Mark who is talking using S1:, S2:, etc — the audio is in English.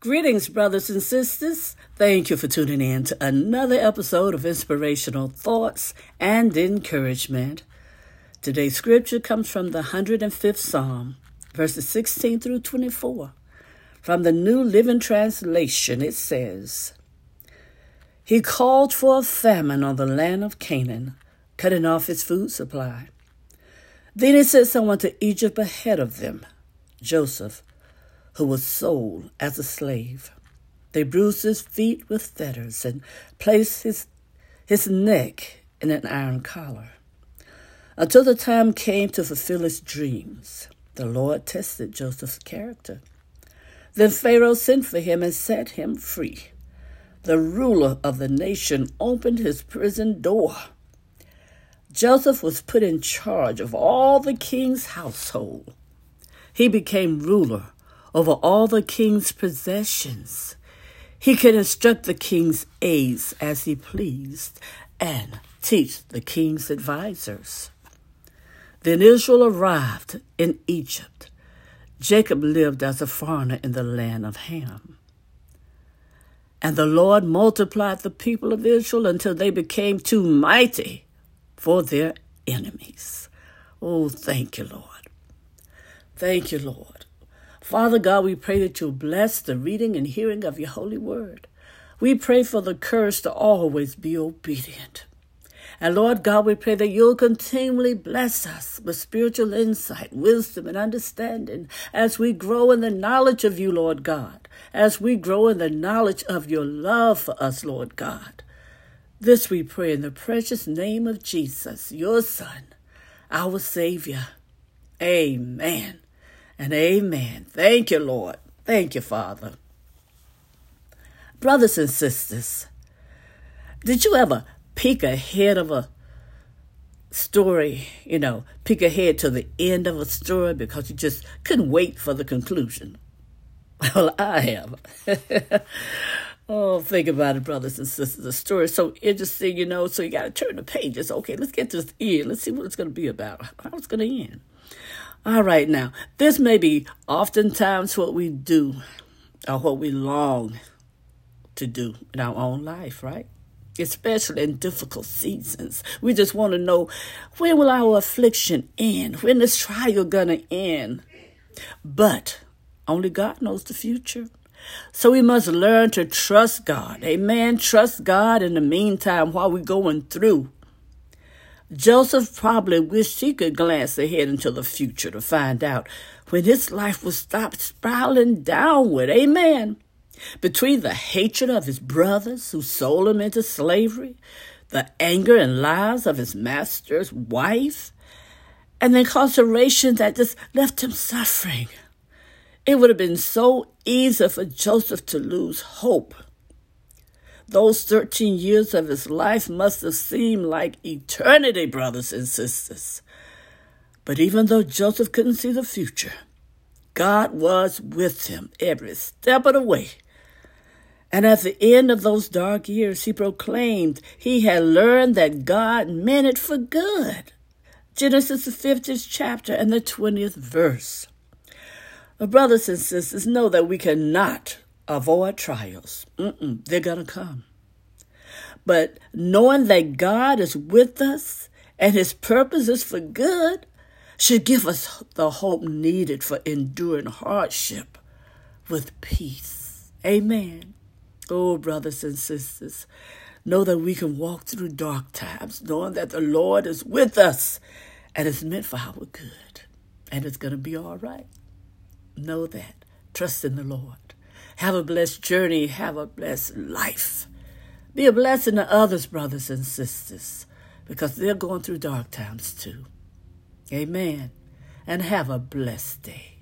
S1: Greetings, brothers and sisters. Thank you for tuning in to another episode of Inspirational Thoughts and Encouragement. Today's scripture comes from the 105th Psalm, verses 16 through 24. From the New Living Translation, it says, He called for a famine on the land of Canaan, cutting off its food supply. Then he sent someone to Egypt ahead of them, Joseph who was sold as a slave. They bruised his feet with fetters and placed his, his neck in an iron collar. Until the time came to fulfill his dreams, the Lord tested Joseph's character. Then Pharaoh sent for him and set him free. The ruler of the nation opened his prison door. Joseph was put in charge of all the king's household. He became ruler over all the king's possessions. He could instruct the king's aides as he pleased and teach the king's advisers. Then Israel arrived in Egypt. Jacob lived as a foreigner in the land of Ham. And the Lord multiplied the people of Israel until they became too mighty for their enemies. Oh, thank you, Lord. Thank you, Lord. Father God, we pray that you'll bless the reading and hearing of your holy word. We pray for the courage to always be obedient. And Lord God, we pray that you'll continually bless us with spiritual insight, wisdom, and understanding as we grow in the knowledge of you, Lord God, as we grow in the knowledge of your love for us, Lord God. This we pray in the precious name of Jesus, your Son, our Savior. Amen and amen. Thank you, Lord. Thank you, Father. Brothers and sisters, did you ever peek ahead of a story, you know, peek ahead to the end of a story because you just couldn't wait for the conclusion? Well, I have. oh, think about it, brothers and sisters. The story is so interesting, you know, so you got to turn the pages. Okay, let's get to the end. Let's see what it's going to be about, how it's going to end. All right, now, this may be oftentimes what we do or what we long to do in our own life, right? Especially in difficult seasons. We just want to know when will our affliction end? When is trial gonna end? But only God knows the future. So we must learn to trust God. Amen. Trust God in the meantime while we're going through Joseph probably wished he could glance ahead into the future to find out when his life would stop spiraling downward. Amen. Between the hatred of his brothers who sold him into slavery, the anger and lies of his master's wife, and the incarceration that just left him suffering. It would have been so easy for Joseph to lose hope those 13 years of his life must have seemed like eternity, brothers and sisters. But even though Joseph couldn't see the future, God was with him every step of the way. And at the end of those dark years, he proclaimed he had learned that God meant it for good. Genesis, the 50th chapter and the 20th verse. brothers and sisters, know that we cannot avoid trials. Mm-mm, they're going to come. But knowing that God is with us and his purpose is for good should give us the hope needed for enduring hardship with peace. Amen. Oh, brothers and sisters, know that we can walk through dark times knowing that the Lord is with us and it's meant for our good and it's going to be all right. Know that. Trust in the Lord. Have a blessed journey. Have a blessed life. Be a blessing to others, brothers and sisters, because they're going through dark times too. Amen. And have a blessed day.